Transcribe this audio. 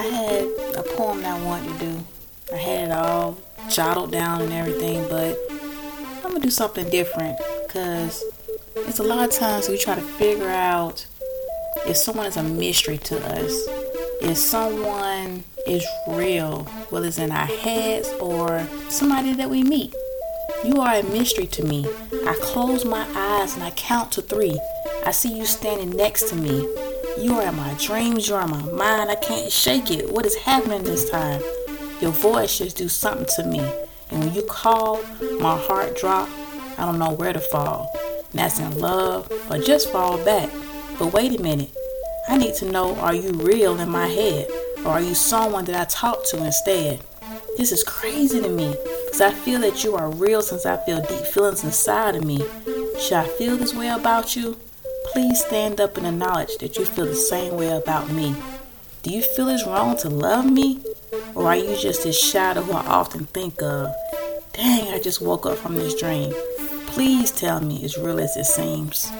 I had a poem that I wanted to do. I had it all jotted down and everything, but I'm gonna do something different because it's a lot of times we try to figure out if someone is a mystery to us, if someone is real, whether it's in our heads or somebody that we meet. You are a mystery to me. I close my eyes and I count to three. I see you standing next to me. You are in my dreams, you are in my mind. I can't shake it. What is happening this time? Your voice just do something to me. And when you call, my heart drop. I don't know where to fall. And that's in love or just fall back. But wait a minute. I need to know are you real in my head? Or are you someone that I talk to instead? This is crazy to me because I feel that you are real since I feel deep feelings inside of me. Should I feel this way about you? Please stand up and acknowledge that you feel the same way about me. Do you feel it's wrong to love me? Or are you just this shadow who I often think of? Dang, I just woke up from this dream. Please tell me it's real as it seems.